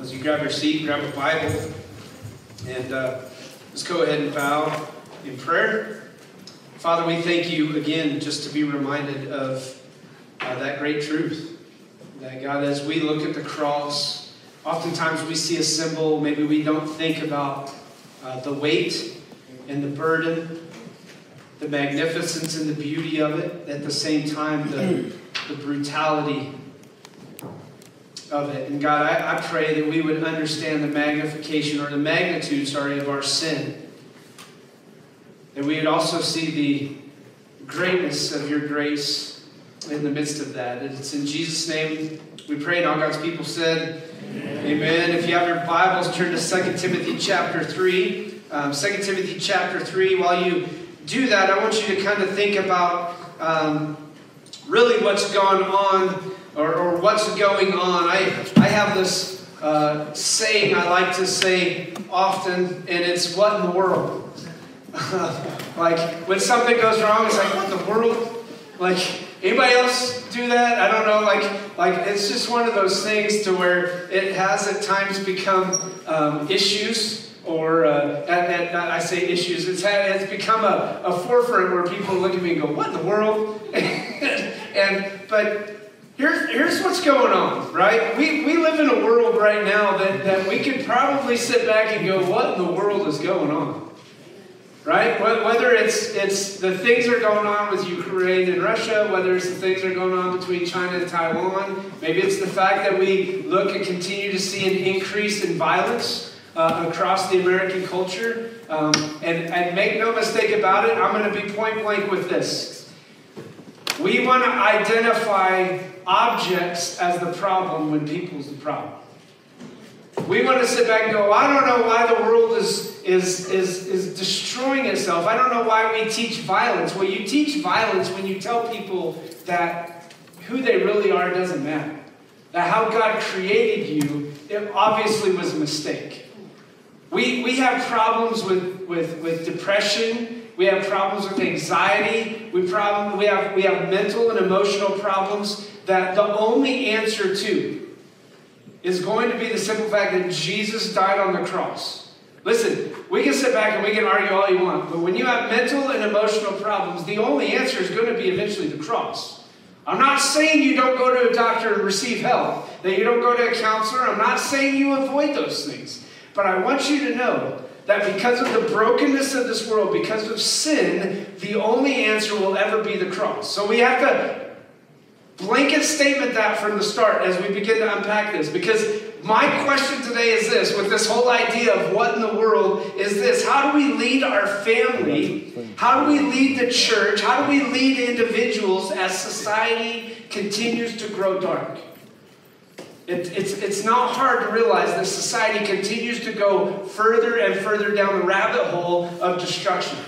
As you grab your seat, grab a Bible, and uh, let's go ahead and bow in prayer. Father, we thank you again just to be reminded of uh, that great truth. That God, as we look at the cross, oftentimes we see a symbol, maybe we don't think about uh, the weight and the burden, the magnificence and the beauty of it, at the same time, the, the brutality of it. And God, I, I pray that we would understand the magnification or the magnitude, sorry, of our sin. That we would also see the greatness of your grace in the midst of that. And it's in Jesus' name we pray, and all God's people said, Amen. Amen. If you have your Bibles, turn to 2 Timothy chapter 3. Um, 2 Timothy chapter 3. While you do that, I want you to kind of think about um, really what's gone on or, or what's going on. I, I have this uh, saying I like to say often, and it's what in the world? like when something goes wrong, it's like, what in the world? Like, anybody else do that? I don't know. Like, like it's just one of those things to where it has at times become um, issues or uh, at, at, I say issues. It's, had, it's become a, a forefront where people look at me and go, "What in the world?" and but Here's, here's what's going on, right? We, we live in a world right now that, that we could probably sit back and go, what in the world is going on? Right? Whether it's, it's the things that are going on with Ukraine and Russia, whether it's the things that are going on between China and Taiwan, maybe it's the fact that we look and continue to see an increase in violence uh, across the American culture. Um, and, and make no mistake about it, I'm going to be point blank with this. We want to identify objects as the problem when people's the problem. We want to sit back and go, I don't know why the world is, is, is, is destroying itself. I don't know why we teach violence. Well, you teach violence when you tell people that who they really are doesn't matter. That how God created you, it obviously was a mistake. We, we have problems with, with, with depression we have problems with anxiety. We, problem, we, have, we have mental and emotional problems that the only answer to is going to be the simple fact that Jesus died on the cross. Listen, we can sit back and we can argue all you want, but when you have mental and emotional problems, the only answer is going to be eventually the cross. I'm not saying you don't go to a doctor and receive help, that you don't go to a counselor. I'm not saying you avoid those things. But I want you to know that because of the brokenness of this world, because of sin, the only answer will ever be the cross. So we have to blanket statement that from the start as we begin to unpack this. Because my question today is this with this whole idea of what in the world is this? How do we lead our family? How do we lead the church? How do we lead individuals as society continues to grow dark? It, it's, it's not hard to realize that society continues to go further and further down the rabbit hole of destruction.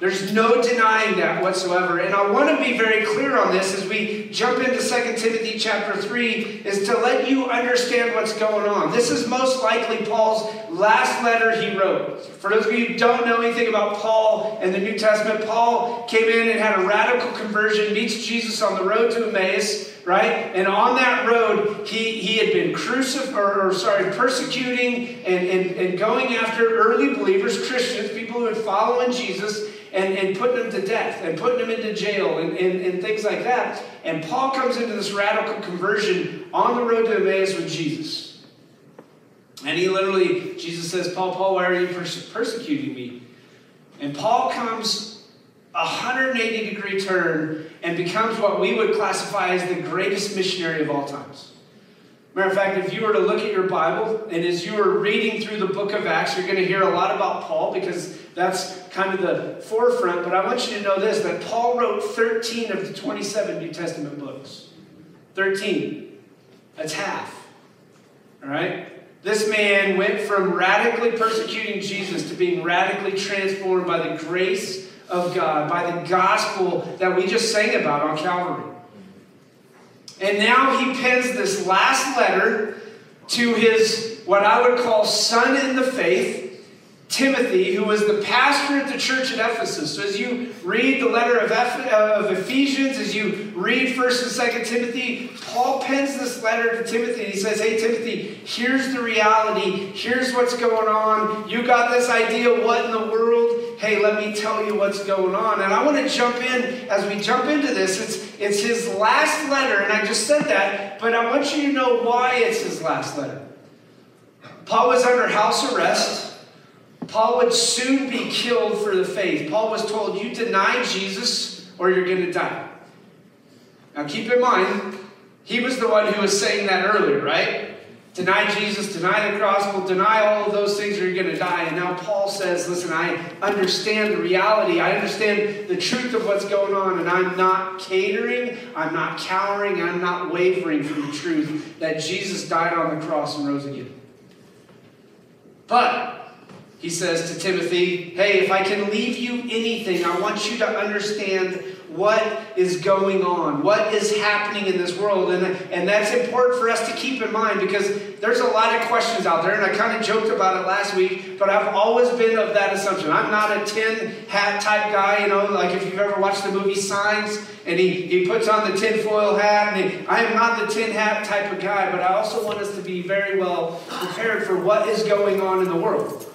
There's no denying that whatsoever. And I want to be very clear on this as we jump into 2 Timothy chapter 3 is to let you understand what's going on. This is most likely Paul's last letter he wrote. For those of you who don't know anything about Paul and the New Testament, Paul came in and had a radical conversion, meets Jesus on the road to Emmaus right? And on that road, he, he had been crucified, or, or, sorry, persecuting and, and, and going after early believers, Christians, people who had followed Jesus, and, and putting them to death and putting them into jail and, and, and things like that. And Paul comes into this radical conversion on the road to Emmaus with Jesus. And he literally, Jesus says, Paul, Paul, why are you perse- persecuting me? And Paul comes 180 degree turn and becomes what we would classify as the greatest missionary of all times. Matter of fact, if you were to look at your Bible and as you were reading through the book of Acts, you're going to hear a lot about Paul because that's kind of the forefront. But I want you to know this that Paul wrote 13 of the 27 New Testament books. 13. That's half. All right? This man went from radically persecuting Jesus to being radically transformed by the grace of God, by the gospel that we just sang about on Calvary. And now he pens this last letter to his, what I would call son in the faith, Timothy, who was the pastor at the church at Ephesus. So as you read the letter of, uh, of Ephesians, as you read 1st and 2nd Timothy, Paul pens this letter to Timothy and he says, Hey, Timothy, here's the reality. Here's what's going on. You got this idea, what in the world? Hey, let me tell you what's going on. And I want to jump in, as we jump into this, it's, it's his last letter, and I just said that, but I want you to know why it's his last letter. Paul was under house arrest. Paul would soon be killed for the faith. Paul was told, You deny Jesus or you're going to die. Now keep in mind, he was the one who was saying that earlier, right? Deny Jesus, deny the gospel, deny all of those things or you're going to die. And now Paul says, Listen, I understand the reality. I understand the truth of what's going on, and I'm not catering, I'm not cowering, I'm not wavering from the truth that Jesus died on the cross and rose again. But he says to Timothy, Hey, if I can leave you anything, I want you to understand what is going on, what is happening in this world. And, and that's important for us to keep in mind because there's a lot of questions out there. And I kind of joked about it last week, but I've always been of that assumption. I'm not a tin hat type guy, you know, like if you've ever watched the movie Signs and he, he puts on the tinfoil hat. And he, I am not the tin hat type of guy, but I also want us to be very well prepared for what is going on in the world.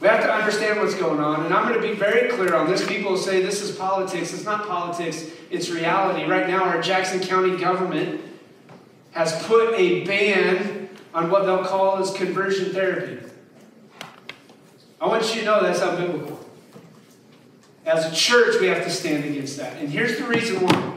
We have to understand what's going on. And I'm going to be very clear on this. People say this is politics. It's not politics, it's reality. Right now, our Jackson County government has put a ban on what they'll call as conversion therapy. I want you to know that's unbiblical. As a church, we have to stand against that. And here's the reason why.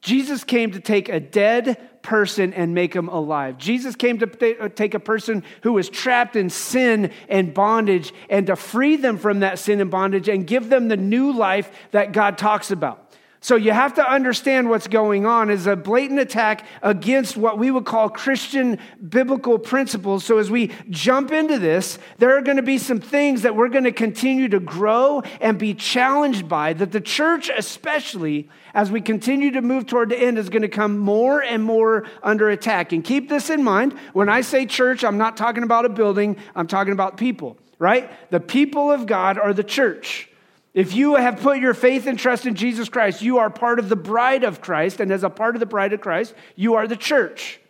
Jesus came to take a dead person and make him alive. Jesus came to uh, take a person who was trapped in sin and bondage and to free them from that sin and bondage and give them the new life that God talks about. So you have to understand what's going on is a blatant attack against what we would call Christian biblical principles. So as we jump into this, there are going to be some things that we're going to continue to grow and be challenged by that the church especially as we continue to move toward the end is going to come more and more under attack. And keep this in mind, when I say church, I'm not talking about a building, I'm talking about people, right? The people of God are the church. If you have put your faith and trust in Jesus Christ, you are part of the bride of Christ. And as a part of the bride of Christ, you are the church.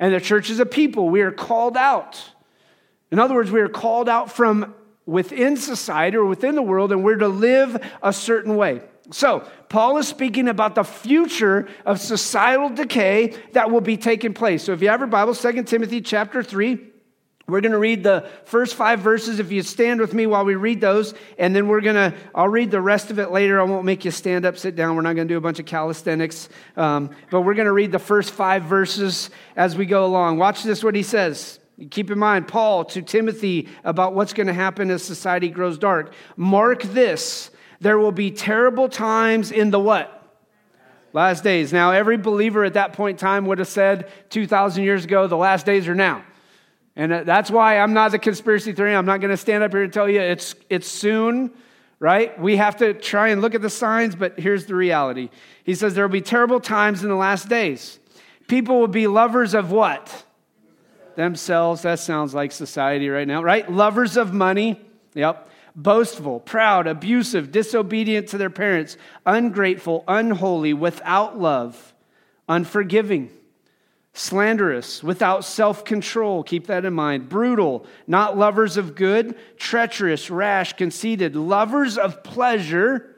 And the church is a people. We are called out. In other words, we are called out from within society or within the world, and we're to live a certain way. So, Paul is speaking about the future of societal decay that will be taking place. So, if you have your Bible, 2 Timothy chapter 3, we're going to read the first five verses. If you stand with me while we read those, and then we're going to, I'll read the rest of it later. I won't make you stand up, sit down. We're not going to do a bunch of calisthenics. Um, but we're going to read the first five verses as we go along. Watch this, what he says. Keep in mind, Paul to Timothy about what's going to happen as society grows dark. Mark this there will be terrible times in the what? Last days. Now, every believer at that point in time would have said 2,000 years ago, the last days are now. And uh, that's why I'm not the conspiracy theory. I'm not going to stand up here and tell you it's, it's soon, right? We have to try and look at the signs, but here's the reality. He says there will be terrible times in the last days. People will be lovers of what? Themselves. That sounds like society right now, right? Lovers of money. Yep. Boastful, proud, abusive, disobedient to their parents, ungrateful, unholy, without love, unforgiving slanderous, without self control, keep that in mind, brutal, not lovers of good, treacherous, rash, conceited, lovers of pleasure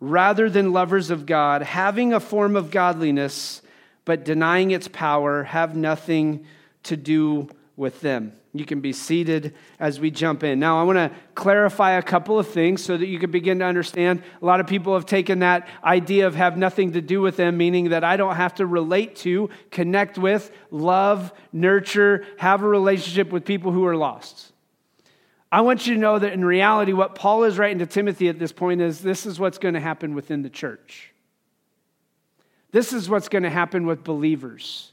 rather than lovers of God, having a form of godliness, but denying its power, have nothing to do with them. You can be seated as we jump in. Now, I want to clarify a couple of things so that you can begin to understand. A lot of people have taken that idea of have nothing to do with them, meaning that I don't have to relate to, connect with, love, nurture, have a relationship with people who are lost. I want you to know that in reality, what Paul is writing to Timothy at this point is this is what's going to happen within the church. This is what's going to happen with believers.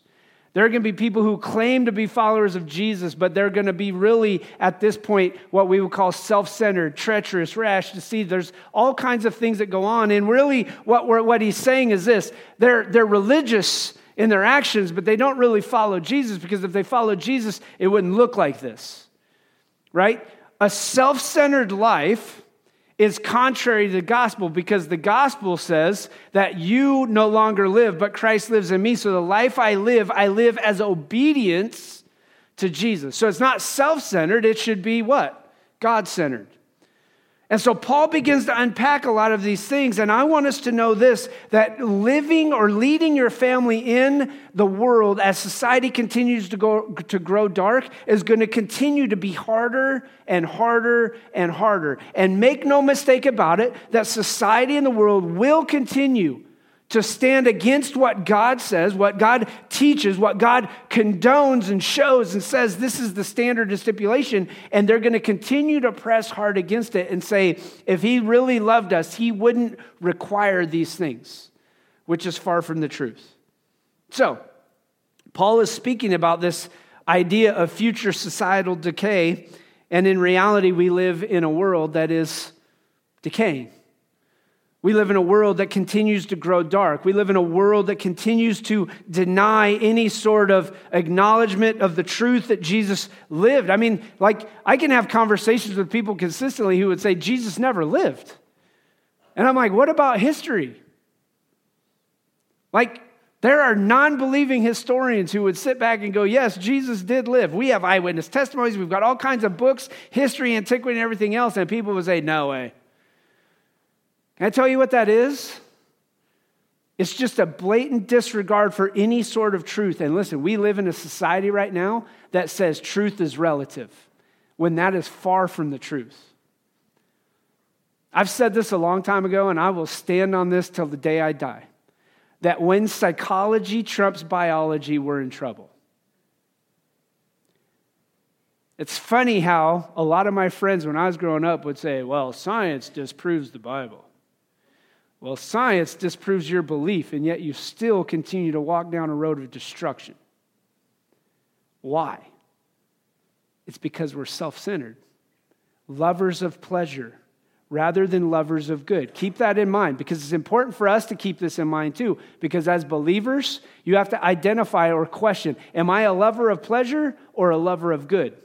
There are going to be people who claim to be followers of Jesus, but they're going to be really, at this point, what we would call self centered, treacherous, rash, deceived. There's all kinds of things that go on. And really, what, what he's saying is this they're, they're religious in their actions, but they don't really follow Jesus because if they followed Jesus, it wouldn't look like this, right? a self centered life is contrary to the gospel because the gospel says that you no longer live, but Christ lives in me. So the life I live, I live as obedience to Jesus. So it's not self centered, it should be what? God centered. And so Paul begins to unpack a lot of these things. And I want us to know this that living or leading your family in the world as society continues to, go, to grow dark is going to continue to be harder and harder and harder. And make no mistake about it, that society and the world will continue to stand against what God says, what God teaches, what God condones and shows and says this is the standard of stipulation. And they're going to continue to press hard against it and say, if He really loved us, He wouldn't require these things, which is far from the truth. So, Paul is speaking about this idea of future societal decay. And in reality, we live in a world that is decaying. We live in a world that continues to grow dark. We live in a world that continues to deny any sort of acknowledgement of the truth that Jesus lived. I mean, like, I can have conversations with people consistently who would say, Jesus never lived. And I'm like, what about history? Like, there are non believing historians who would sit back and go, Yes, Jesus did live. We have eyewitness testimonies. We've got all kinds of books, history, antiquity, and everything else. And people would say, No way. Can I tell you what that is? It's just a blatant disregard for any sort of truth. And listen, we live in a society right now that says truth is relative, when that is far from the truth. I've said this a long time ago, and I will stand on this till the day I die that when psychology trumps biology, we're in trouble. It's funny how a lot of my friends, when I was growing up, would say, well, science disproves the Bible. Well, science disproves your belief, and yet you still continue to walk down a road of destruction. Why? It's because we're self centered, lovers of pleasure rather than lovers of good. Keep that in mind because it's important for us to keep this in mind too. Because as believers, you have to identify or question Am I a lover of pleasure or a lover of good?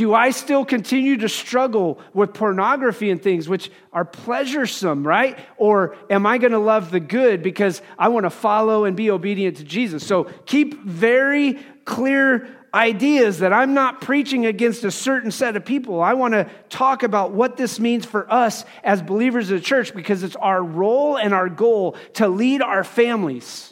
Do I still continue to struggle with pornography and things which are pleasuresome, right? Or am I going to love the good because I want to follow and be obedient to Jesus? So keep very clear ideas that I'm not preaching against a certain set of people. I want to talk about what this means for us as believers of the church because it's our role and our goal to lead our families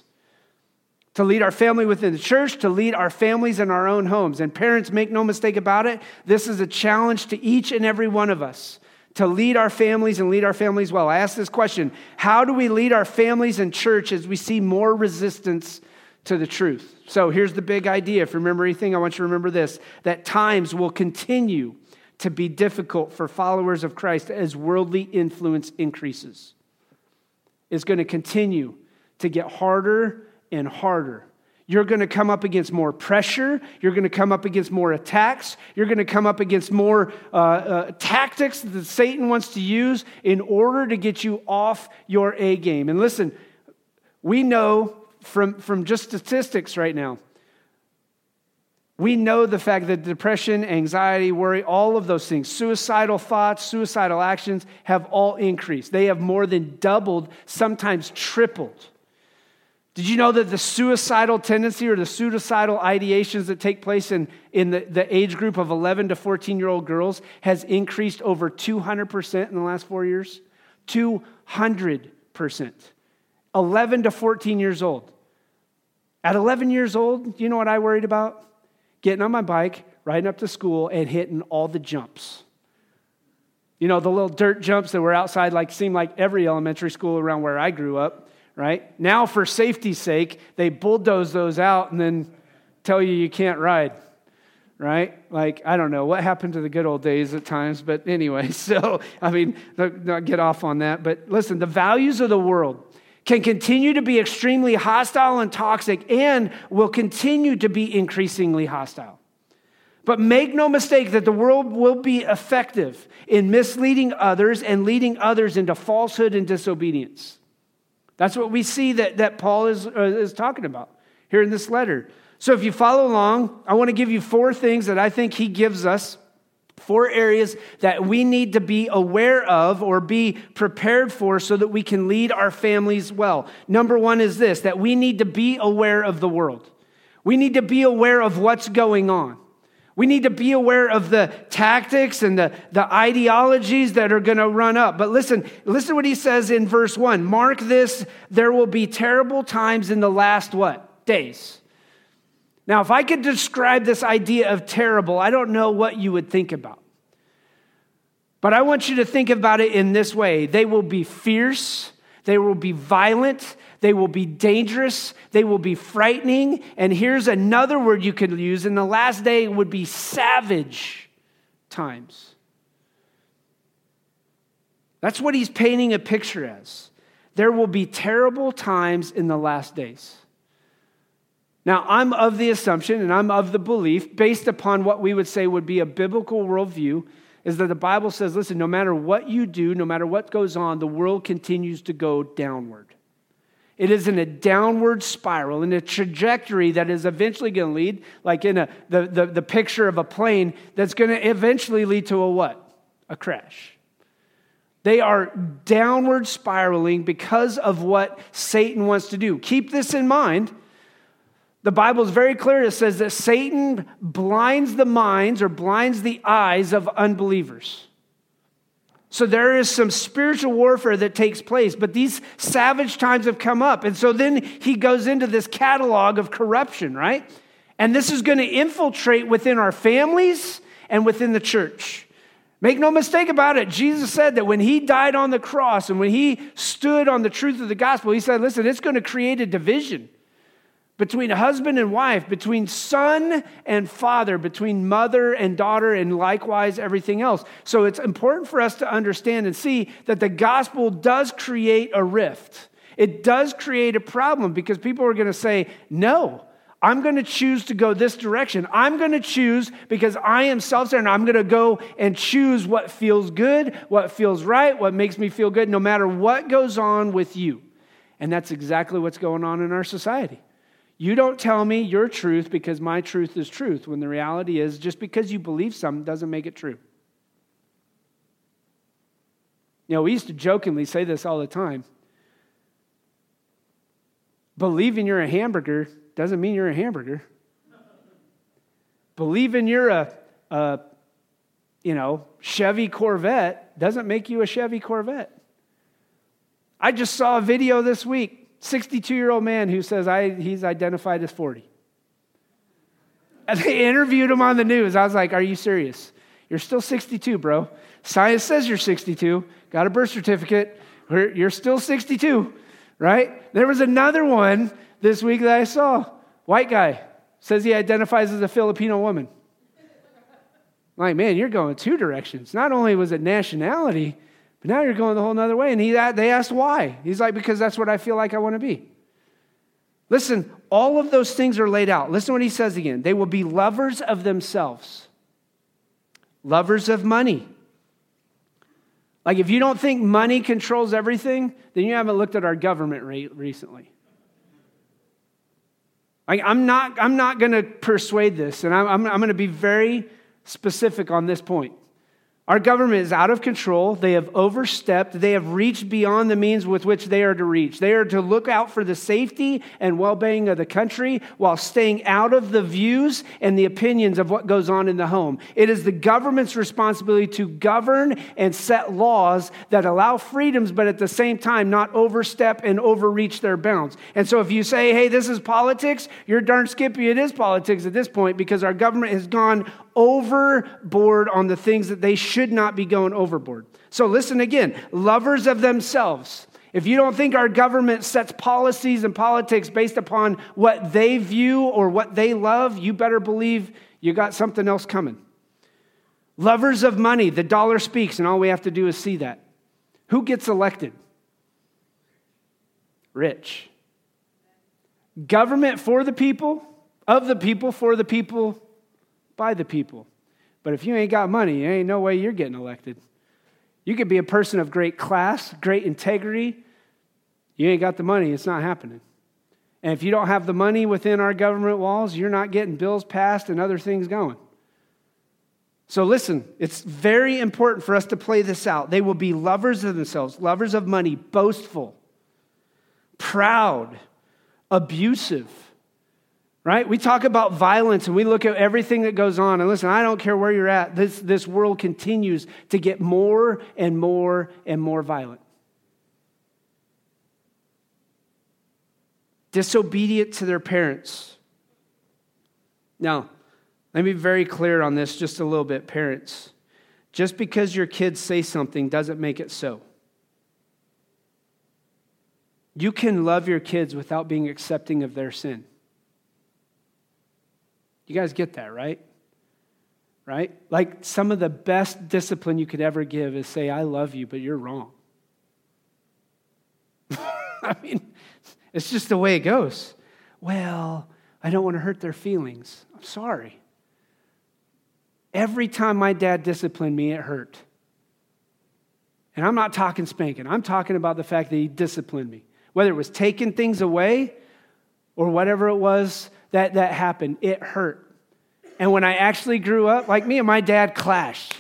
to lead our family within the church, to lead our families in our own homes. And parents, make no mistake about it, this is a challenge to each and every one of us to lead our families and lead our families well. I ask this question How do we lead our families and church as we see more resistance to the truth? So here's the big idea. If you remember anything, I want you to remember this that times will continue to be difficult for followers of Christ as worldly influence increases. It's going to continue to get harder and harder. You're going to come up against more pressure. You're going to come up against more attacks. You're going to come up against more uh, uh, tactics that Satan wants to use in order to get you off your A game. And listen, we know from, from just statistics right now, we know the fact that depression, anxiety, worry, all of those things, suicidal thoughts, suicidal actions have all increased. They have more than doubled, sometimes tripled. Did you know that the suicidal tendency or the suicidal ideations that take place in, in the, the age group of 11 to 14 year old girls has increased over 200% in the last four years? 200%. 11 to 14 years old. At 11 years old, you know what I worried about? Getting on my bike, riding up to school, and hitting all the jumps. You know, the little dirt jumps that were outside, like seemed like every elementary school around where I grew up right? Now, for safety's sake, they bulldoze those out and then tell you you can't ride, right? Like, I don't know what happened to the good old days at times, but anyway, so, I mean, not get off on that. But listen, the values of the world can continue to be extremely hostile and toxic and will continue to be increasingly hostile. But make no mistake that the world will be effective in misleading others and leading others into falsehood and disobedience. That's what we see that, that Paul is, uh, is talking about here in this letter. So if you follow along, I want to give you four things that I think he gives us Four areas that we need to be aware of or be prepared for so that we can lead our families well. Number one is this that we need to be aware of the world. We need to be aware of what's going on. We need to be aware of the tactics and the, the ideologies that are going to run up. But listen, listen to what he says in verse 1. Mark this, there will be terrible times in the last what? Days. Now, if I could describe this idea of terrible, I don't know what you would think about. But I want you to think about it in this way they will be fierce, they will be violent, they will be dangerous, they will be frightening. And here's another word you could use in the last day would be savage times. That's what he's painting a picture as. There will be terrible times in the last days. Now, I'm of the assumption and I'm of the belief, based upon what we would say would be a biblical worldview, is that the Bible says, listen, no matter what you do, no matter what goes on, the world continues to go downward. It is in a downward spiral, in a trajectory that is eventually going to lead, like in a, the, the, the picture of a plane, that's going to eventually lead to a what? A crash. They are downward spiraling because of what Satan wants to do. Keep this in mind the Bible is very clear. It says that Satan blinds the minds or blinds the eyes of unbelievers. So there is some spiritual warfare that takes place, but these savage times have come up. And so then he goes into this catalog of corruption, right? And this is going to infiltrate within our families and within the church. Make no mistake about it. Jesus said that when he died on the cross and when he stood on the truth of the gospel, he said, listen, it's going to create a division between husband and wife, between son and father, between mother and daughter, and likewise everything else. So it's important for us to understand and see that the gospel does create a rift. It does create a problem because people are going to say, no, I'm going to choose to go this direction. I'm going to choose because I am self centered. I'm going to go and choose what feels good, what feels right, what makes me feel good, no matter what goes on with you. And that's exactly what's going on in our society. You don't tell me your truth because my truth is truth, when the reality is just because you believe something doesn't make it true. You know, we used to jokingly say this all the time. Believing you're a hamburger doesn't mean you're a hamburger. Believing you're a, a you know, Chevy Corvette doesn't make you a Chevy Corvette. I just saw a video this week 62 year old man who says I, he's identified as 40. And they interviewed him on the news. I was like, Are you serious? You're still 62, bro. Science says you're 62. Got a birth certificate. You're still 62, right? There was another one this week that I saw. White guy says he identifies as a Filipino woman. like, man, you're going two directions. Not only was it nationality, but now you're going the whole other way. And he, they asked why. He's like, because that's what I feel like I want to be. Listen, all of those things are laid out. Listen what he says again. They will be lovers of themselves, lovers of money. Like, if you don't think money controls everything, then you haven't looked at our government rate recently. Like, I'm not, I'm not going to persuade this, and I'm, I'm, I'm going to be very specific on this point. Our government is out of control. They have overstepped. They have reached beyond the means with which they are to reach. They are to look out for the safety and well being of the country while staying out of the views and the opinions of what goes on in the home. It is the government's responsibility to govern and set laws that allow freedoms, but at the same time not overstep and overreach their bounds. And so if you say, hey, this is politics, you're darn skippy. It is politics at this point because our government has gone overboard on the things that they should not be going overboard. So listen again lovers of themselves. If you don't think our government sets policies and politics based upon what they view or what they love, you better believe you got something else coming. Lovers of money, the dollar speaks, and all we have to do is see that. Who gets elected? Rich. Government for the people, of the people, for the people, by the people. But if you ain't got money, there ain't no way you're getting elected. You could be a person of great class, great integrity. You ain't got the money, it's not happening. And if you don't have the money within our government walls, you're not getting bills passed and other things going. So listen, it's very important for us to play this out. They will be lovers of themselves, lovers of money, boastful, proud, abusive. Right? We talk about violence and we look at everything that goes on. And listen, I don't care where you're at, this, this world continues to get more and more and more violent. Disobedient to their parents. Now, let me be very clear on this just a little bit, parents. Just because your kids say something doesn't make it so. You can love your kids without being accepting of their sin. You guys get that, right? Right? Like some of the best discipline you could ever give is say, I love you, but you're wrong. I mean, it's just the way it goes. Well, I don't want to hurt their feelings. I'm sorry. Every time my dad disciplined me, it hurt. And I'm not talking spanking, I'm talking about the fact that he disciplined me. Whether it was taking things away or whatever it was that, that happened, it hurt. And when I actually grew up, like me and my dad clashed.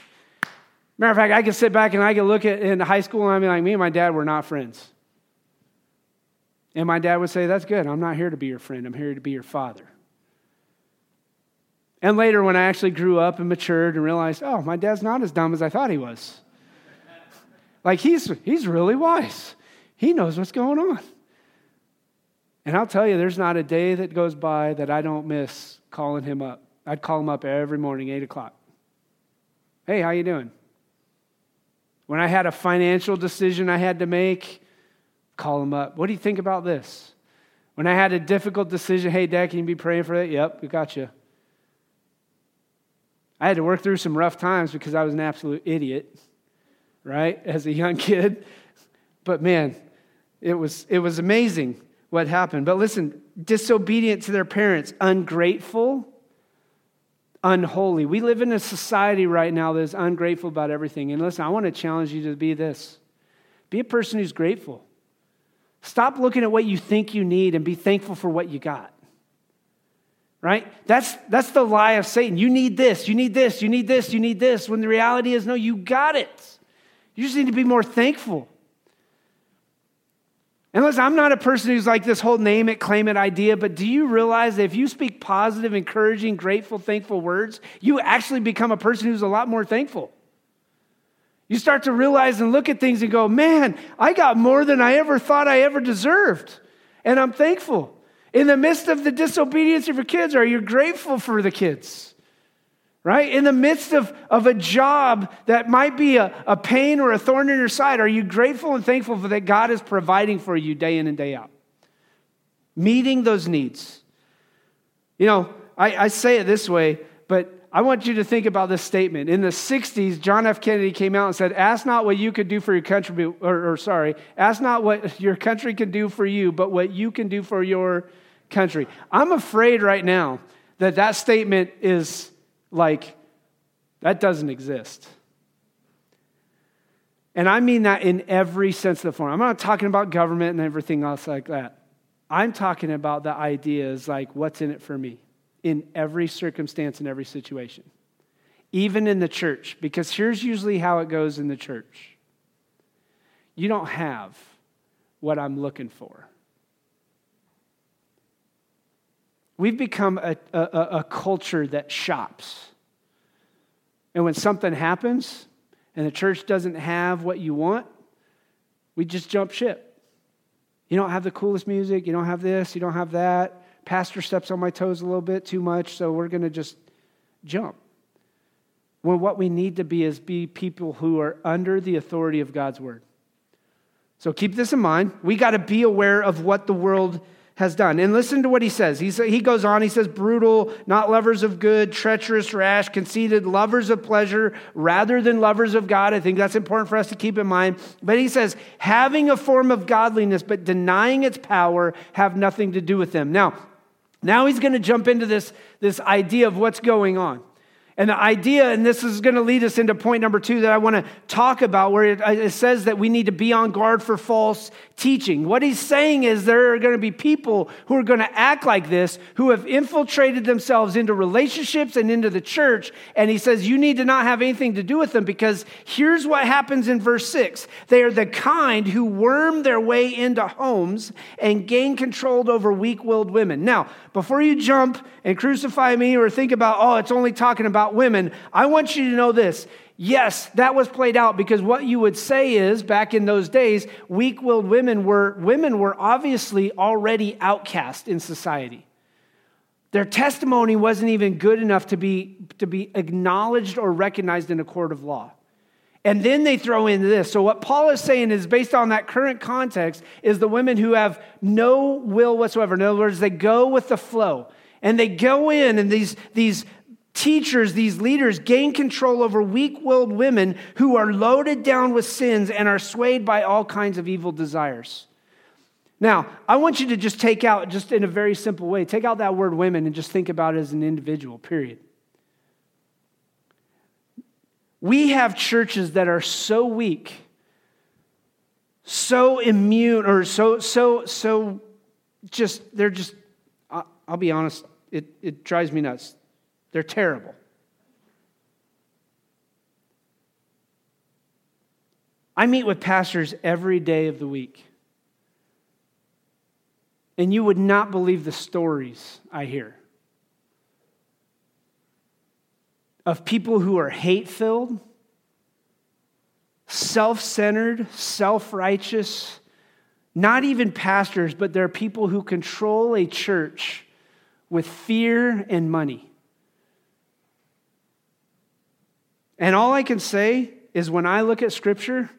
Matter of fact, I can sit back and I can look at in high school and I'd be like, me and my dad were not friends. And my dad would say, That's good. I'm not here to be your friend. I'm here to be your father. And later, when I actually grew up and matured and realized, oh, my dad's not as dumb as I thought he was. like, he's, he's really wise, he knows what's going on. And I'll tell you, there's not a day that goes by that I don't miss calling him up. I'd call him up every morning, 8 o'clock. Hey, how you doing? When I had a financial decision I had to make, call him up. What do you think about this? When I had a difficult decision, hey, Dad, can you be praying for that? Yep, we got you. I had to work through some rough times because I was an absolute idiot, right, as a young kid. But man, it was, it was amazing what happened. But listen, disobedient to their parents, ungrateful, unholy. We live in a society right now that is ungrateful about everything. And listen, I want to challenge you to be this be a person who's grateful. Stop looking at what you think you need and be thankful for what you got right? That's, that's the lie of Satan. You need this, you need this, you need this, you need this, when the reality is, no, you got it. You just need to be more thankful. And listen, I'm not a person who's like this whole name it, claim it idea, but do you realize that if you speak positive, encouraging, grateful, thankful words, you actually become a person who's a lot more thankful? You start to realize and look at things and go, man, I got more than I ever thought I ever deserved. And I'm thankful. In the midst of the disobedience of your kids, are you grateful for the kids? Right? In the midst of, of a job that might be a, a pain or a thorn in your side, are you grateful and thankful for that God is providing for you day in and day out? Meeting those needs. You know, I, I say it this way, but I want you to think about this statement. In the 60s, John F. Kennedy came out and said, Ask not what you could do for your country, or, or, sorry, ask not what your country can do for you, but what you can do for your country. I'm afraid right now that that statement is like, that doesn't exist. And I mean that in every sense of the form. I'm not talking about government and everything else like that. I'm talking about the ideas like, what's in it for me? in every circumstance and every situation, even in the church, because here's usually how it goes in the church you don't have what I'm looking for. We've become a, a, a, culture that shops. And when something happens and the church doesn't have what you want, we just jump ship. You don't have the coolest music, you don't have this, you don't have that pastor steps on my toes a little bit too much, so we're going to just jump. When what we need to be is be people who are under the authority of God's word. So keep this in mind. We got to be aware of what the world has done. And listen to what he says. He, he goes on, he says, brutal, not lovers of good, treacherous, rash, conceited, lovers of pleasure rather than lovers of God. I think that's important for us to keep in mind. But he says, having a form of godliness, but denying its power, have nothing to do with them. Now, now he's going to jump into this, this idea of what's going on. And the idea, and this is going to lead us into point number two that I want to talk about, where it, it, says that we need to be on guard for false teaching. What he's saying is there are going to be people who are going to act like this, who have infiltrated themselves into relationships and into the church. And he says you need to not have anything to do with them because here's what happens in verse six they are the kind who worm their way into homes and gain control over weak willed women. Now, before you jump and crucify me or think about, oh, it's only talking about women, I want you to know this. Yes, that was played out because what you would say is back in those days, weak-willed women were women were obviously already outcast in society. Their testimony wasn't even good enough to be, to be acknowledged or recognized in a court of law. And then they throw in this. So, what Paul is saying is based on that current context, is the women who have no will whatsoever. In other words, they go with the flow. And they go in, and these, these teachers, these leaders, gain control over weak willed women who are loaded down with sins and are swayed by all kinds of evil desires. Now, I want you to just take out, just in a very simple way, take out that word women and just think about it as an individual, period. We have churches that are so weak, so immune, or so, so, so just, they're just, I'll be honest, it, it drives me nuts. They're terrible. I meet with pastors every day of the week. And you would not believe the stories I hear of people who are hate filled, self centered, self righteous, not even pastors, but there are people who control a church with fear and money. And all I can say is when I look at Scripture,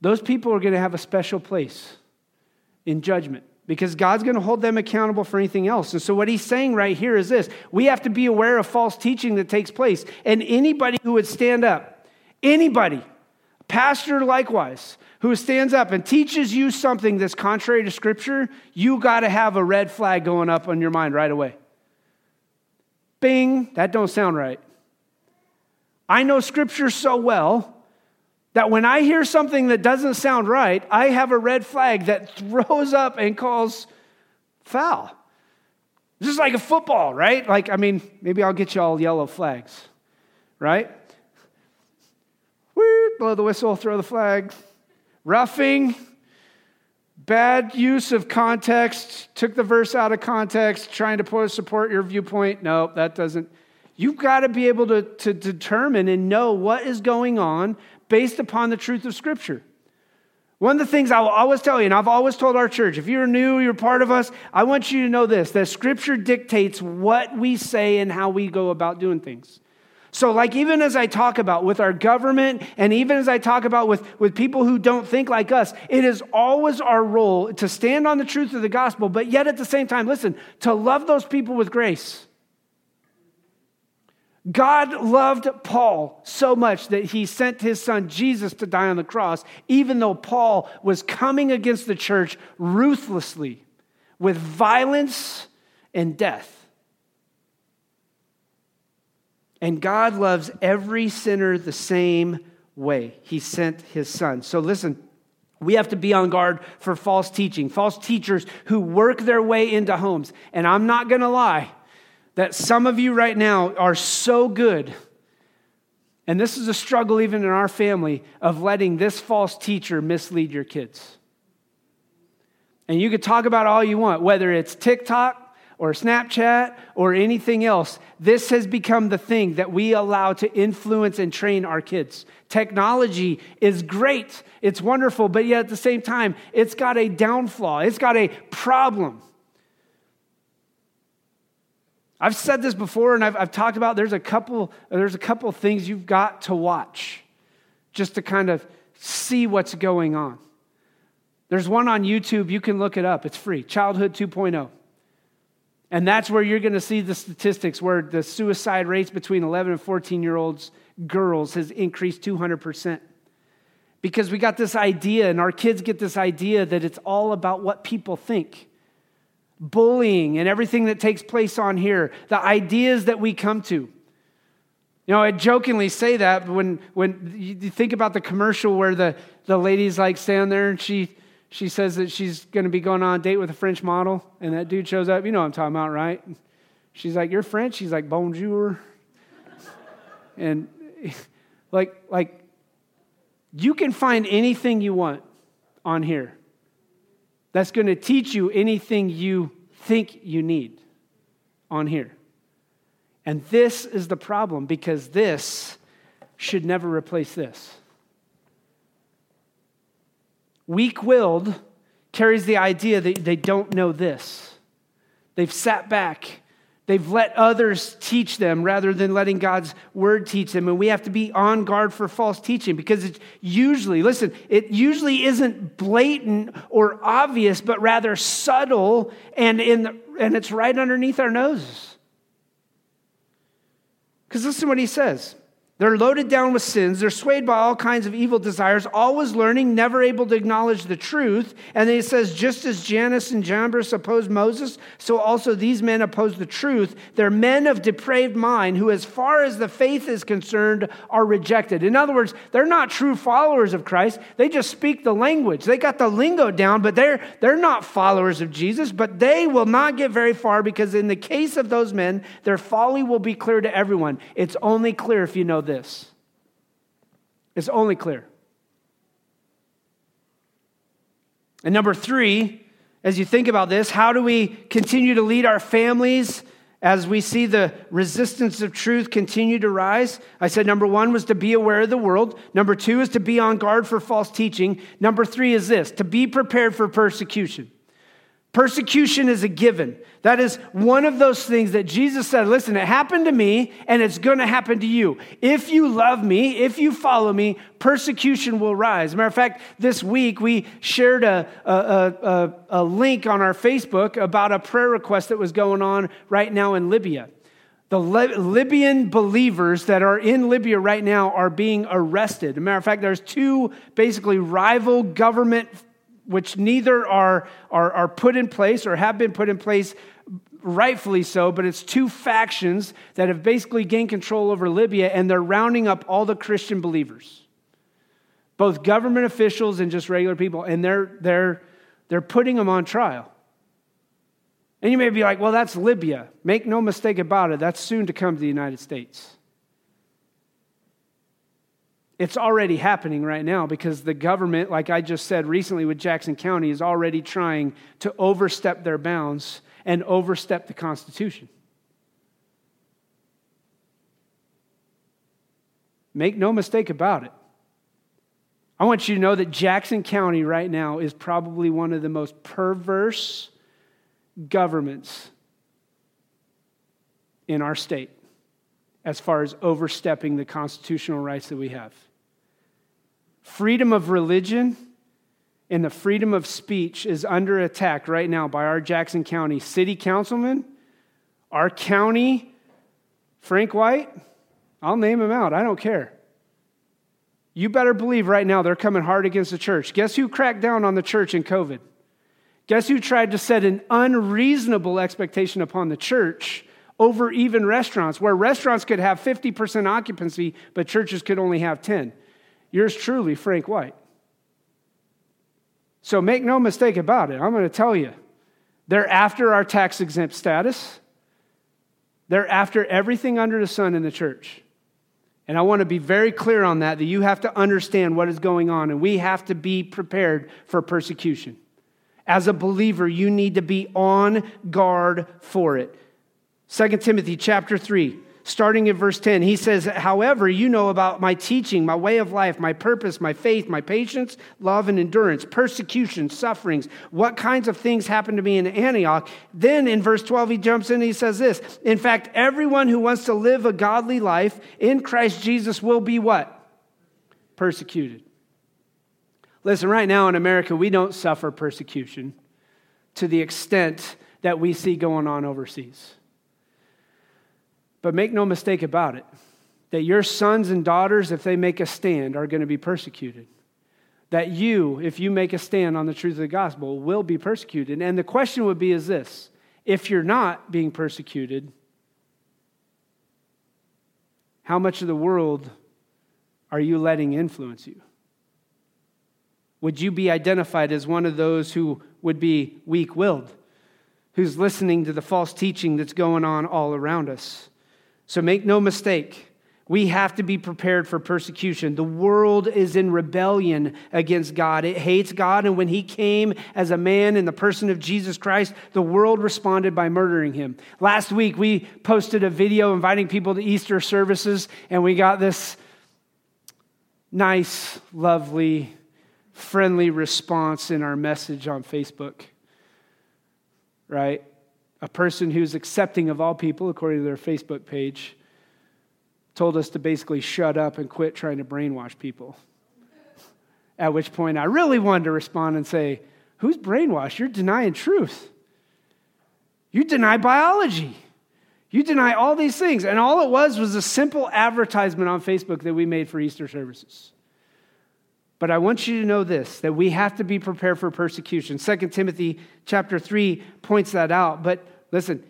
those people are going to have a special place in judgment because God's going to hold them accountable for anything else. And so, what he's saying right here is this we have to be aware of false teaching that takes place. And anybody who would stand up, anybody, pastor likewise, who stands up and teaches you something that's contrary to Scripture, you got to have a red flag going up on your mind right away. Bing, that don't sound right. I know Scripture so well that when I hear something that doesn't sound right, I have a red flag that throws up and calls foul. Just like a football, right? Like, I mean, maybe I'll get you all yellow flags, right? Woo, blow the whistle, throw the flag. Roughing, bad use of context, took the verse out of context, trying to support your viewpoint. No, that doesn't. You've got to be able to, to determine and know what is going on based upon the truth of Scripture. One of the things I will always tell you, and I've always told our church, if you're new, you're part of us, I want you to know this that Scripture dictates what we say and how we go about doing things. So, like, even as I talk about with our government, and even as I talk about with, with people who don't think like us, it is always our role to stand on the truth of the gospel, but yet at the same time, listen, to love those people with grace. God loved Paul so much that he sent his son Jesus to die on the cross, even though Paul was coming against the church ruthlessly with violence and death. And God loves every sinner the same way. He sent his son. So listen, we have to be on guard for false teaching, false teachers who work their way into homes. And I'm not going to lie that some of you right now are so good. And this is a struggle even in our family of letting this false teacher mislead your kids. And you could talk about all you want, whether it's TikTok, or Snapchat or anything else. This has become the thing that we allow to influence and train our kids. Technology is great, it's wonderful, but yet at the same time, it's got a downfall, it's got a problem. I've said this before and I've, I've talked about there's a couple there's a couple things you've got to watch just to kind of see what's going on. There's one on YouTube, you can look it up. It's free. Childhood 2.0. And that's where you're going to see the statistics where the suicide rates between 11 and 14 year olds girls has increased 200%. Because we got this idea, and our kids get this idea that it's all about what people think. Bullying and everything that takes place on here, the ideas that we come to. You know, I jokingly say that when, when you think about the commercial where the, the lady's like standing there and she, she says that she's going to be going on a date with a French model, and that dude shows up. You know what I'm talking about, right? She's like, You're French? She's like, Bonjour. and like, like, you can find anything you want on here that's going to teach you anything you think you need on here. And this is the problem because this should never replace this. Weak willed carries the idea that they don't know this. They've sat back They've let others teach them rather than letting God's word teach them. And we have to be on guard for false teaching because it's usually, listen, it usually isn't blatant or obvious, but rather subtle and, in the, and it's right underneath our noses. Because listen to what he says they're loaded down with sins. They're swayed by all kinds of evil desires, always learning, never able to acknowledge the truth. And then he says, just as Jannes and Jambres opposed Moses, so also these men oppose the truth. They're men of depraved mind who, as far as the faith is concerned, are rejected. In other words, they're not true followers of Christ. They just speak the language. They got the lingo down, but they're, they're not followers of Jesus. But they will not get very far because, in the case of those men, their folly will be clear to everyone. It's only clear if you know this. It's only clear. And number three, as you think about this, how do we continue to lead our families as we see the resistance of truth continue to rise? I said number one was to be aware of the world. Number two is to be on guard for false teaching. Number three is this to be prepared for persecution. Persecution is a given. That is one of those things that Jesus said, listen, it happened to me and it's going to happen to you. If you love me, if you follow me, persecution will rise. Matter of fact, this week we shared a, a, a, a link on our Facebook about a prayer request that was going on right now in Libya. The Libyan believers that are in Libya right now are being arrested. As a matter of fact, there's two basically rival government which neither are, are, are put in place or have been put in place rightfully so, but it's two factions that have basically gained control over Libya and they're rounding up all the Christian believers, both government officials and just regular people, and they're, they're, they're putting them on trial. And you may be like, well, that's Libya. Make no mistake about it, that's soon to come to the United States. It's already happening right now because the government, like I just said recently with Jackson County, is already trying to overstep their bounds and overstep the Constitution. Make no mistake about it. I want you to know that Jackson County right now is probably one of the most perverse governments in our state as far as overstepping the constitutional rights that we have. Freedom of religion and the freedom of speech is under attack right now by our Jackson County city councilman, our county, Frank White. I'll name him out. I don't care. You better believe right now they're coming hard against the church. Guess who cracked down on the church in COVID? Guess who tried to set an unreasonable expectation upon the church over even restaurants, where restaurants could have 50% occupancy, but churches could only have 10? Yours truly, Frank White. So make no mistake about it. I'm going to tell you. They're after our tax exempt status. They're after everything under the sun in the church. And I want to be very clear on that, that you have to understand what is going on, and we have to be prepared for persecution. As a believer, you need to be on guard for it. 2 Timothy chapter 3 starting in verse 10, he says, However, you know about my teaching, my way of life, my purpose, my faith, my patience, love, and endurance, persecution, sufferings, what kinds of things happened to me in Antioch. Then in verse 12, he jumps in and he says this In fact, everyone who wants to live a godly life in Christ Jesus will be what? Persecuted. Listen, right now in America, we don't suffer persecution to the extent that we see going on overseas. But make no mistake about it that your sons and daughters, if they make a stand, are going to be persecuted. That you, if you make a stand on the truth of the gospel, will be persecuted. And the question would be is this if you're not being persecuted, how much of the world are you letting influence you? Would you be identified as one of those who would be weak willed, who's listening to the false teaching that's going on all around us? So make no mistake. We have to be prepared for persecution. The world is in rebellion against God. It hates God. And when He came as a man in the person of Jesus Christ, the world responded by murdering Him. Last week, we posted a video inviting people to Easter services, and we got this nice, lovely, friendly response in our message on Facebook. Right? A person who's accepting of all people, according to their Facebook page told us to basically shut up and quit trying to brainwash people. At which point I really wanted to respond and say, Who's brainwashed? You're denying truth. You deny biology. You deny all these things. And all it was was a simple advertisement on Facebook that we made for Easter services. But I want you to know this that we have to be prepared for persecution. 2 Timothy chapter 3 points that out. But listen,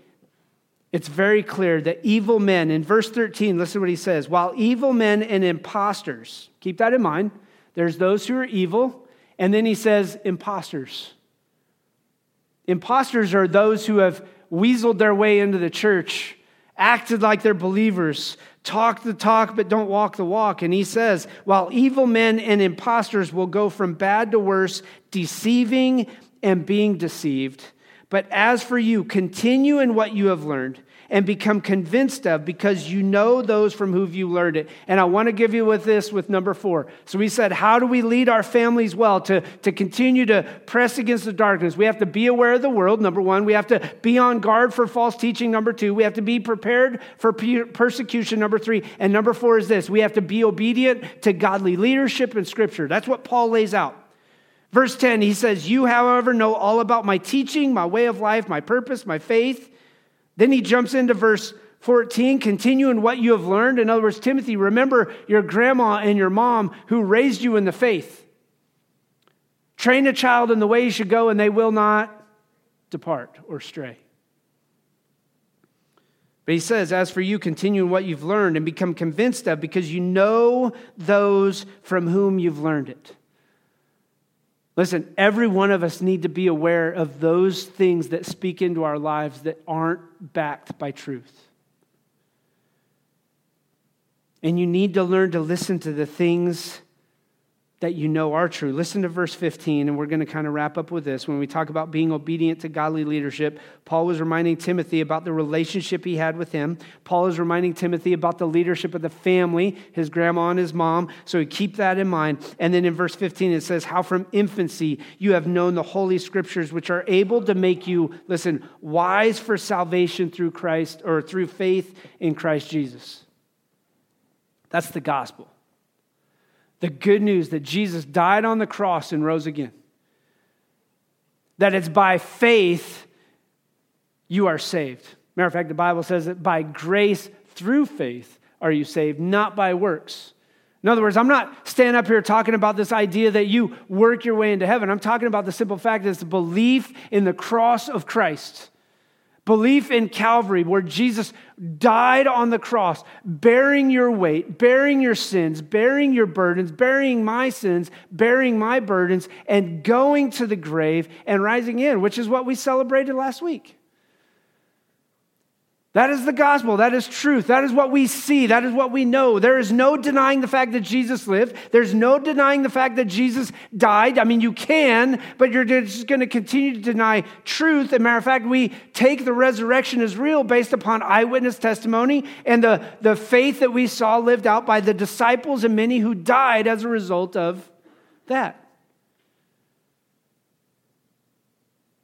it's very clear that evil men, in verse 13, listen to what he says. While evil men and impostors, keep that in mind, there's those who are evil, and then he says impostors. Impostors are those who have weaseled their way into the church, acted like they're believers, talk the talk but don't walk the walk. And he says, while evil men and impostors will go from bad to worse, deceiving and being deceived. But as for you, continue in what you have learned and become convinced of because you know those from whom you learned it. And I want to give you with this with number four. So we said, how do we lead our families well to, to continue to press against the darkness? We have to be aware of the world, number one. We have to be on guard for false teaching, number two. We have to be prepared for persecution, number three. And number four is this we have to be obedient to godly leadership and scripture. That's what Paul lays out. Verse 10, he says, You, however, know all about my teaching, my way of life, my purpose, my faith. Then he jumps into verse 14, continue in what you have learned. In other words, Timothy, remember your grandma and your mom who raised you in the faith. Train a child in the way he should go, and they will not depart or stray. But he says, As for you, continue in what you've learned and become convinced of, because you know those from whom you've learned it. Listen, every one of us need to be aware of those things that speak into our lives that aren't backed by truth. And you need to learn to listen to the things that you know are true. Listen to verse 15, and we're going to kind of wrap up with this. When we talk about being obedient to godly leadership, Paul was reminding Timothy about the relationship he had with him. Paul is reminding Timothy about the leadership of the family, his grandma and his mom. So keep that in mind. And then in verse 15, it says, How from infancy you have known the holy scriptures, which are able to make you, listen, wise for salvation through Christ or through faith in Christ Jesus. That's the gospel the good news that Jesus died on the cross and rose again. That it's by faith you are saved. Matter of fact, the Bible says that by grace through faith are you saved, not by works. In other words, I'm not standing up here talking about this idea that you work your way into heaven. I'm talking about the simple fact that it's the belief in the cross of Christ. Belief in Calvary, where Jesus died on the cross, bearing your weight, bearing your sins, bearing your burdens, bearing my sins, bearing my burdens, and going to the grave and rising in, which is what we celebrated last week. That is the gospel. That is truth. That is what we see. That is what we know. There is no denying the fact that Jesus lived. There's no denying the fact that Jesus died. I mean, you can, but you're just going to continue to deny truth. As a matter of fact, we take the resurrection as real based upon eyewitness testimony and the, the faith that we saw lived out by the disciples and many who died as a result of that.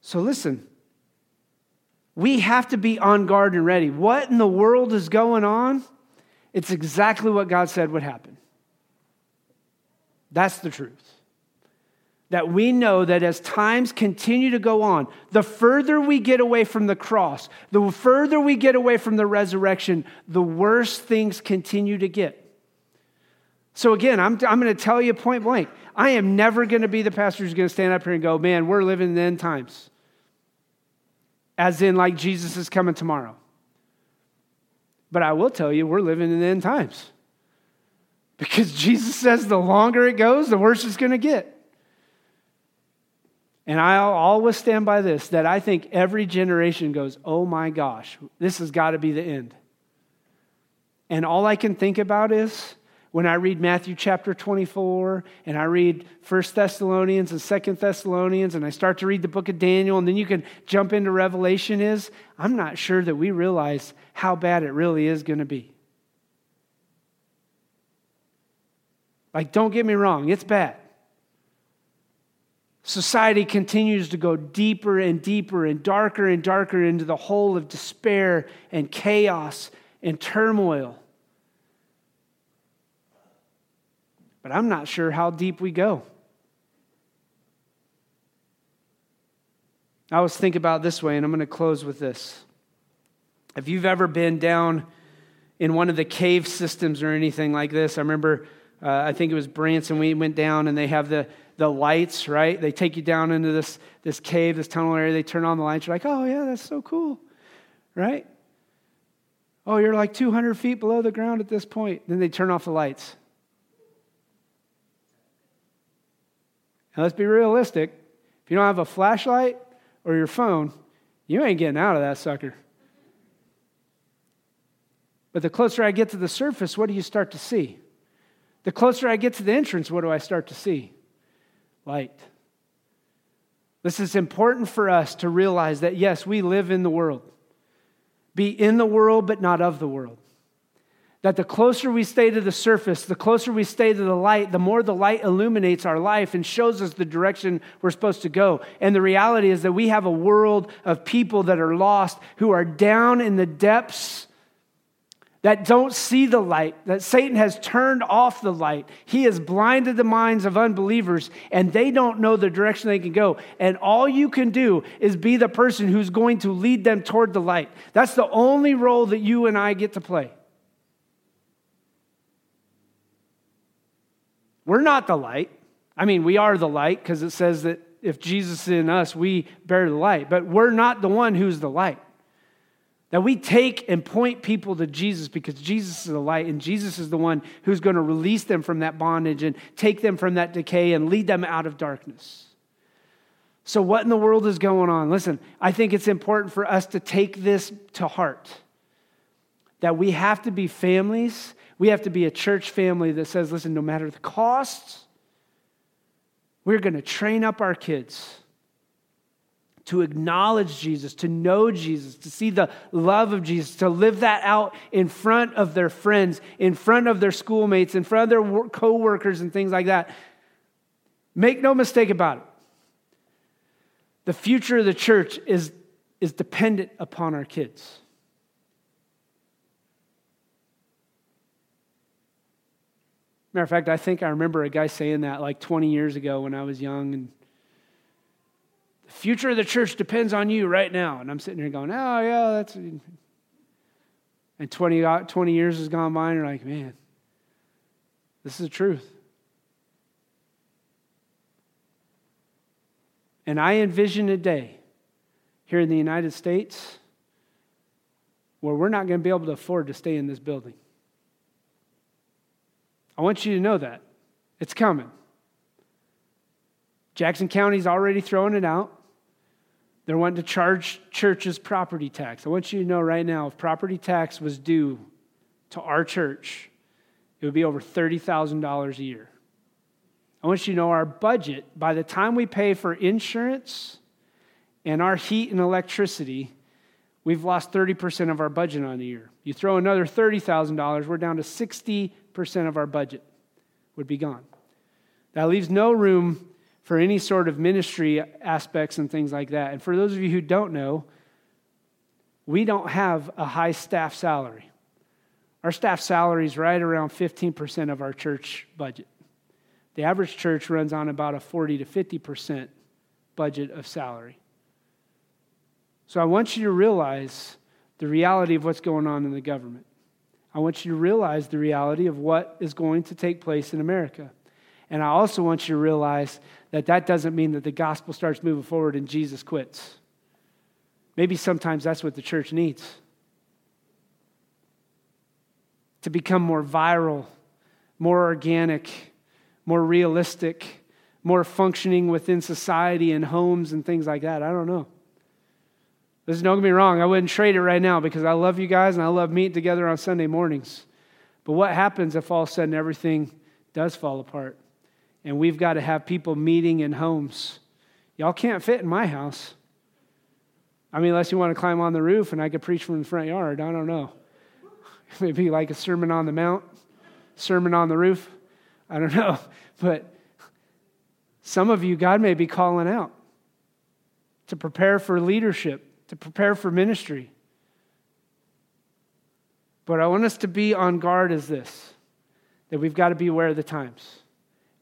So listen. We have to be on guard and ready. What in the world is going on? It's exactly what God said would happen. That's the truth. That we know that as times continue to go on, the further we get away from the cross, the further we get away from the resurrection, the worse things continue to get. So, again, I'm, I'm going to tell you point blank I am never going to be the pastor who's going to stand up here and go, man, we're living in the end times as in, like Jesus is coming tomorrow. But I will tell you, we're living in the end times. Because Jesus says the longer it goes, the worse it's going to get. And I'll always stand by this that I think every generation goes, oh my gosh, this has got to be the end. And all I can think about is when I read Matthew chapter 24 and I read 1 Thessalonians and 2 Thessalonians and I start to read the book of Daniel and then you can jump into Revelation is I'm not sure that we realize how bad it really is going to be. Like, don't get me wrong, it's bad. Society continues to go deeper and deeper and darker and darker into the hole of despair and chaos and turmoil. But I'm not sure how deep we go. I always think about this way, and I'm going to close with this. If you've ever been down in one of the cave systems or anything like this, I remember, uh, I think it was Branson, we went down and they have the, the lights, right? They take you down into this, this cave, this tunnel area, they turn on the lights. You're like, oh, yeah, that's so cool, right? Oh, you're like 200 feet below the ground at this point. Then they turn off the lights. Now, let's be realistic. If you don't have a flashlight or your phone, you ain't getting out of that sucker. But the closer I get to the surface, what do you start to see? The closer I get to the entrance, what do I start to see? Light. This is important for us to realize that yes, we live in the world. Be in the world, but not of the world. That the closer we stay to the surface, the closer we stay to the light, the more the light illuminates our life and shows us the direction we're supposed to go. And the reality is that we have a world of people that are lost, who are down in the depths that don't see the light, that Satan has turned off the light. He has blinded the minds of unbelievers, and they don't know the direction they can go. And all you can do is be the person who's going to lead them toward the light. That's the only role that you and I get to play. We're not the light. I mean, we are the light because it says that if Jesus is in us, we bear the light. But we're not the one who's the light. That we take and point people to Jesus because Jesus is the light and Jesus is the one who's going to release them from that bondage and take them from that decay and lead them out of darkness. So, what in the world is going on? Listen, I think it's important for us to take this to heart that we have to be families we have to be a church family that says, listen, no matter the costs, we're going to train up our kids to acknowledge Jesus, to know Jesus, to see the love of Jesus, to live that out in front of their friends, in front of their schoolmates, in front of their co-workers and things like that. Make no mistake about it. The future of the church is, is dependent upon our kids. Matter of fact, I think I remember a guy saying that like 20 years ago when I was young. And the future of the church depends on you right now. And I'm sitting here going, oh, yeah, that's. And 20, uh, 20 years has gone by, and you're like, man, this is the truth. And I envision a day here in the United States where we're not going to be able to afford to stay in this building. I want you to know that. It's coming. Jackson County's already throwing it out. They're wanting to charge churches property tax. I want you to know right now if property tax was due to our church, it would be over $30,000 a year. I want you to know our budget, by the time we pay for insurance and our heat and electricity, we've lost 30% of our budget on the year. You throw another $30,000, we're down to 60 percent of our budget would be gone. That leaves no room for any sort of ministry aspects and things like that. And for those of you who don't know, we don't have a high staff salary. Our staff salary is right around 15% of our church budget. The average church runs on about a 40 to 50% budget of salary. So I want you to realize the reality of what's going on in the government. I want you to realize the reality of what is going to take place in America. And I also want you to realize that that doesn't mean that the gospel starts moving forward and Jesus quits. Maybe sometimes that's what the church needs. to become more viral, more organic, more realistic, more functioning within society and homes and things like that. I don't know. Listen, don't get me wrong, I wouldn't trade it right now because I love you guys and I love meeting together on Sunday mornings. But what happens if all of a sudden everything does fall apart? And we've got to have people meeting in homes. Y'all can't fit in my house. I mean, unless you want to climb on the roof and I could preach from the front yard. I don't know. Maybe like a sermon on the mount, sermon on the roof. I don't know. But some of you, God may be calling out to prepare for leadership to prepare for ministry. But I want us to be on guard as this that we've got to be aware of the times.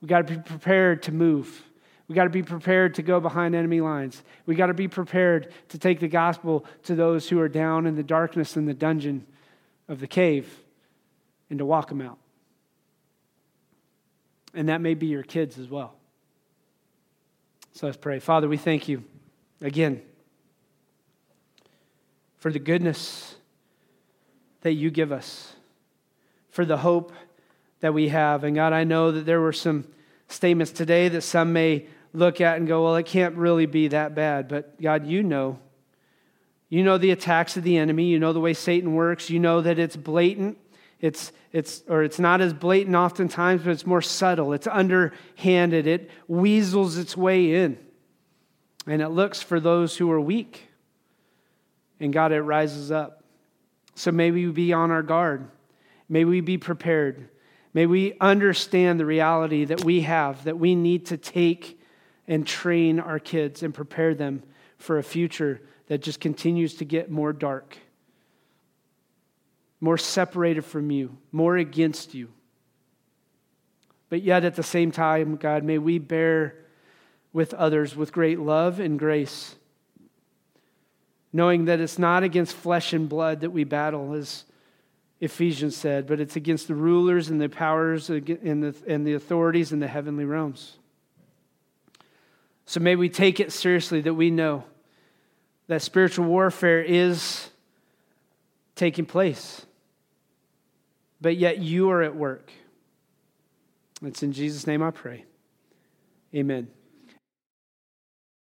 We've got to be prepared to move. We've got to be prepared to go behind enemy lines. We've got to be prepared to take the gospel to those who are down in the darkness in the dungeon of the cave and to walk them out. And that may be your kids as well. So let's pray. Father, we thank you again for the goodness that you give us, for the hope that we have. And God, I know that there were some statements today that some may look at and go, well, it can't really be that bad. But God, you know. You know the attacks of the enemy. You know the way Satan works. You know that it's blatant. It's, it's, or it's not as blatant oftentimes, but it's more subtle. It's underhanded. It weasels its way in. And it looks for those who are weak. And God, it rises up. So may we be on our guard. May we be prepared. May we understand the reality that we have, that we need to take and train our kids and prepare them for a future that just continues to get more dark, more separated from you, more against you. But yet at the same time, God, may we bear with others with great love and grace knowing that it's not against flesh and blood that we battle, as Ephesians said, but it's against the rulers and the powers and the, and the authorities in the heavenly realms. So may we take it seriously that we know that spiritual warfare is taking place, but yet you are at work. It's in Jesus' name I pray. Amen.